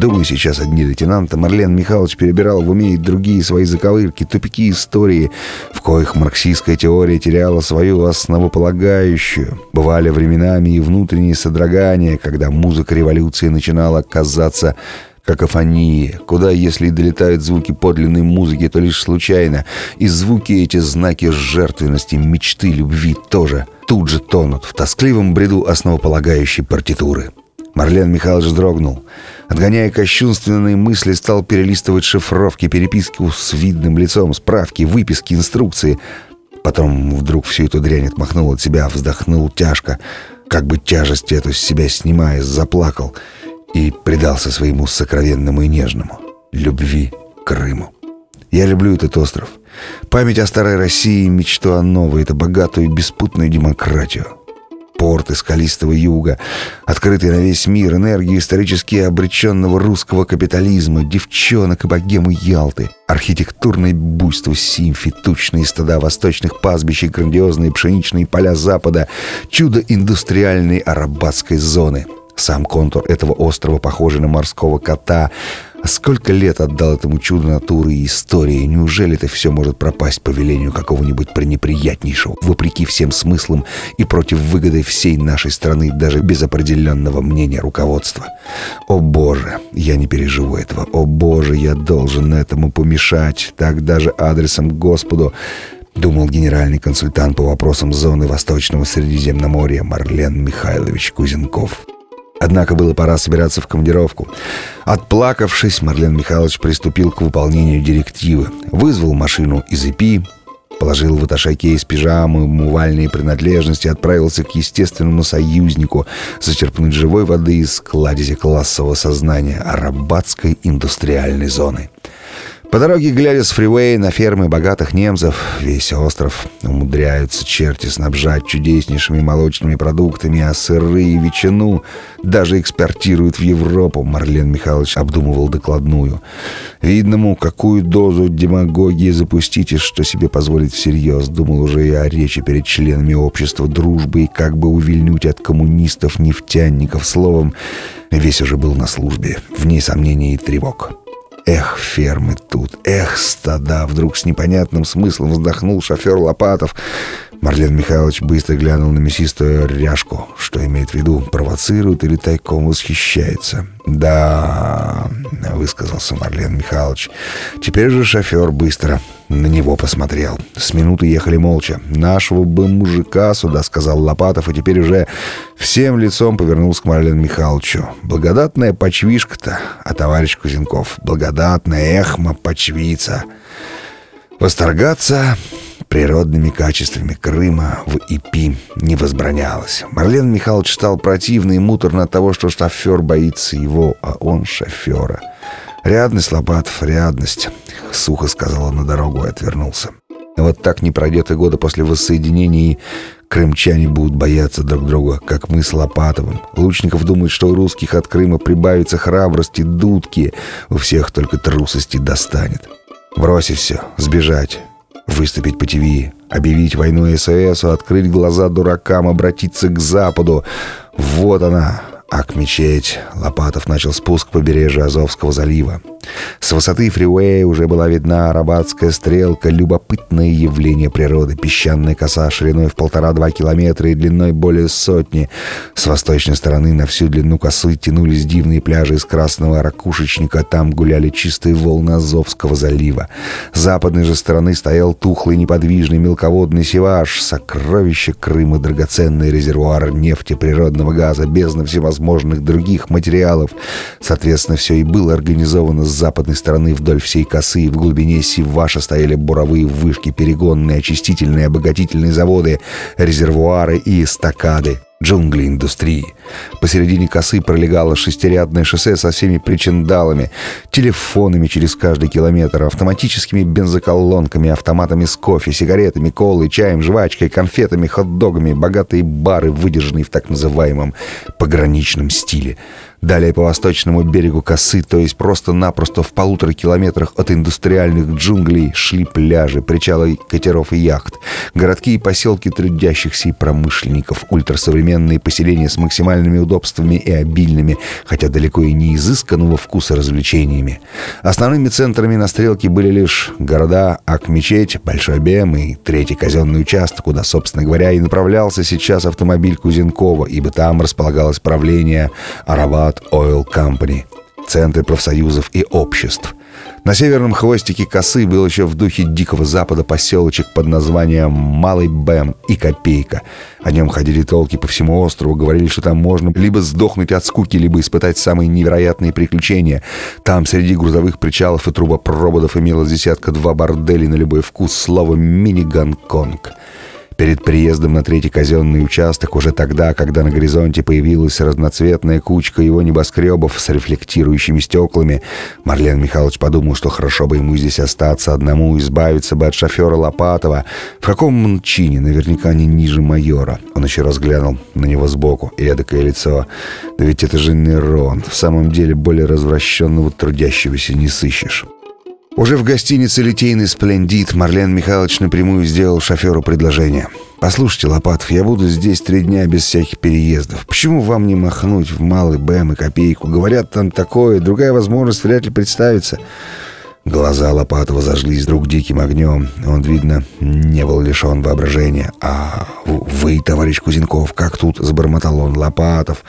Думаю, сейчас одни лейтенанта Марлен Михайлович перебирал в уме и другие свои заковырки, тупики истории, в коих марксистская теория теряла свою основополагающую. Бывали временами и внутренние содрогания, когда музыка революции начинала казаться какофонии, куда, если и долетают звуки подлинной музыки, то лишь случайно, и звуки эти знаки жертвенности, мечты, любви тоже тут же тонут в тоскливом бреду основополагающей партитуры. Марлен Михайлович вздрогнул. Отгоняя кощунственные мысли, стал перелистывать шифровки, переписки с видным лицом, справки, выписки, инструкции. Потом вдруг всю эту дрянь отмахнул от себя, вздохнул тяжко, как бы тяжесть эту с себя снимая, заплакал и предался своему сокровенному и нежному — любви к Крыму. Я люблю этот остров. Память о старой России, мечту о новой, это богатую и беспутную демократию порты скалистого юга, открытые на весь мир энергию исторически обреченного русского капитализма, девчонок и богемы Ялты, архитектурное буйство Симфи, тучные стада восточных пастбищ и грандиозные пшеничные поля Запада, чудо индустриальной арабатской зоны — сам контур этого острова, похожий на морского кота. Сколько лет отдал этому чуду натуры и истории? Неужели это все может пропасть по велению какого-нибудь пренеприятнейшего, вопреки всем смыслам и против выгоды всей нашей страны, даже без определенного мнения руководства? О боже, я не переживу этого. О боже, я должен этому помешать. Так даже адресом Господу думал генеральный консультант по вопросам зоны Восточного Средиземноморья Марлен Михайлович Кузенков. Однако было пора собираться в командировку. Отплакавшись, Марлен Михайлович приступил к выполнению директивы. Вызвал машину из ИПИ, положил в аташе кейс пижамы, умывальные принадлежности, отправился к естественному союзнику зачерпнуть живой воды из кладези классового сознания арабатской индустриальной зоны. По дороге, глядя с фривея на фермы богатых немцев, весь остров умудряются черти снабжать чудеснейшими молочными продуктами, а сыры и ветчину даже экспортируют в Европу, Марлен Михайлович обдумывал докладную. Видному, какую дозу демагогии запустить и что себе позволить всерьез, думал уже и о речи перед членами общества дружбы и как бы увильнуть от коммунистов-нефтяников. Словом, весь уже был на службе, вне сомнений и тревог. Эх, фермы тут, эх, стада, вдруг с непонятным смыслом вздохнул шофер Лопатов. Марлен Михайлович быстро глянул на мясистую ряжку, что имеет в виду, провоцирует или тайком восхищается. «Да», — высказался Марлен Михайлович. Теперь же шофер быстро на него посмотрел. С минуты ехали молча. «Нашего бы мужика сюда», — сказал Лопатов, и теперь уже всем лицом повернулся к Марлену Михайловичу. «Благодатная почвишка-то, а товарищ Кузенков, благодатная эхма почвица». Восторгаться природными качествами Крыма в ИПИ не возбранялось. Марлен Михайлович стал противно и муторно от того, что шофер боится его, а он шофера. «Рядность, Лопатов, рядность», — сухо сказал он на дорогу и отвернулся. Вот так не пройдет и года после воссоединения, и крымчане будут бояться друг друга, как мы с Лопатовым. Лучников думает, что у русских от Крыма прибавится храбрости, дудки, у всех только трусости достанет. Бросить все, сбежать, Выступить по ТВ, объявить войну СС, открыть глаза дуракам, обратиться к Западу. Вот она, Ак-мечеть. Лопатов начал спуск к побережью Азовского залива. С высоты фривея уже была видна арабатская стрелка, любопытное явление природы, песчаная коса шириной в полтора-два километра и длиной более сотни. С восточной стороны на всю длину косы тянулись дивные пляжи из красного ракушечника, там гуляли чистые волны Азовского залива. С западной же стороны стоял тухлый неподвижный мелководный севаш, сокровище Крыма, драгоценный резервуар нефти, природного газа, бездна всевозможных возможных других материалов. Соответственно, все и было организовано с западной стороны вдоль всей косы. В глубине Сиваша стояли буровые вышки, перегонные, очистительные, обогатительные заводы, резервуары и эстакады. Джунгли индустрии. Посередине косы пролегало шестирядное шоссе со всеми причиндалами, телефонами через каждый километр, автоматическими бензоколонками, автоматами с кофе, сигаретами, колой, чаем, жвачкой, конфетами, хот-догами, богатые бары, выдержанные в так называемом пограничном стиле. Далее по восточному берегу косы, то есть просто-напросто в полутора километрах от индустриальных джунглей, шли пляжи, причалы катеров и яхт, городки и поселки трудящихся и промышленников, ультрасовременные поселения с максимальными удобствами и обильными, хотя далеко и не изысканного вкуса развлечениями. Основными центрами на стрелке были лишь города Ак-Мечеть, Большой Бем и третий казенный участок, куда, собственно говоря, и направлялся сейчас автомобиль Кузенкова, ибо там располагалось правление Арава Blood Oil Company, центры профсоюзов и обществ. На северном хвостике косы был еще в духе Дикого Запада поселочек под названием Малый Бэм и Копейка. О нем ходили толки по всему острову, говорили, что там можно либо сдохнуть от скуки, либо испытать самые невероятные приключения. Там среди грузовых причалов и трубопроводов имелось десятка-два борделей на любой вкус, слово «мини-Гонконг». Перед приездом на третий казенный участок, уже тогда, когда на горизонте появилась разноцветная кучка его небоскребов с рефлектирующими стеклами, Марлен Михайлович подумал, что хорошо бы ему здесь остаться одному, избавиться бы от шофера Лопатова. В каком он чине? Наверняка не ниже майора. Он еще раз глянул на него сбоку, и эдакое лицо. Да ведь это же Нерон. В самом деле более развращенного трудящегося не сыщешь. Уже в гостинице «Литейный Сплендит» Марлен Михайлович напрямую сделал шоферу предложение. «Послушайте, Лопатов, я буду здесь три дня без всяких переездов. Почему вам не махнуть в Малый Бэм и Копейку? Говорят, там такое, другая возможность вряд ли представится». Глаза Лопатова зажглись вдруг диким огнем. Он, видно, не был лишен воображения. «А вы, товарищ Кузенков, как тут?» — забормотал он. «Лопатов».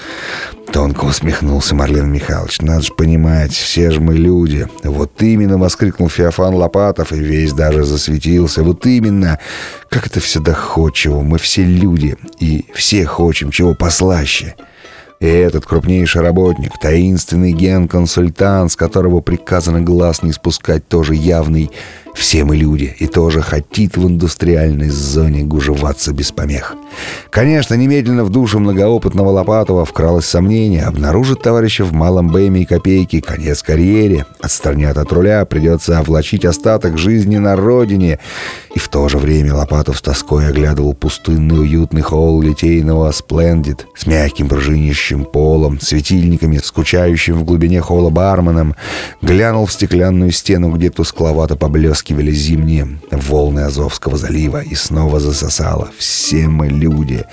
Тонко усмехнулся Марлен Михайлович. «Надо же понимать, все же мы люди». «Вот именно!» — воскликнул Феофан Лопатов, и весь даже засветился. «Вот именно! Как это все доходчиво! Мы все люди, и все хотим чего послаще!» И этот крупнейший работник, таинственный ген-консультант, с которого приказано глаз не спускать, тоже явный все мы люди, и тоже хотит в индустриальной зоне гужеваться без помех. Конечно, немедленно в душу многоопытного Лопатова вкралось сомнение. Обнаружит товарища в малом бэме и копейке, конец карьере. Отстранят от руля, придется овлачить остаток жизни на родине. И в то же время Лопатов с тоской оглядывал пустынный уютный холл литейного «Сплендит» с мягким пружинищем полом, светильниками, скучающим в глубине холла барменом. Глянул в стеклянную стену, где тускловато поблескивал поблескивали зимние волны Азовского залива и снова засосало. Все мы люди.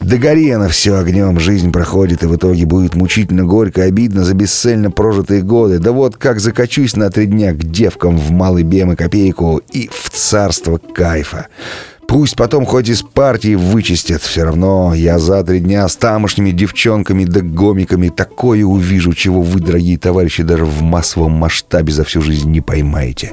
Да гори она все огнем, жизнь проходит, и в итоге будет мучительно горько, обидно за бесцельно прожитые годы. Да вот как закачусь на три дня к девкам в малый бем и копейку и в царство кайфа. Пусть потом хоть из партии вычистят, все равно я за три дня с тамошними девчонками да гомиками такое увижу, чего вы, дорогие товарищи, даже в массовом масштабе за всю жизнь не поймаете.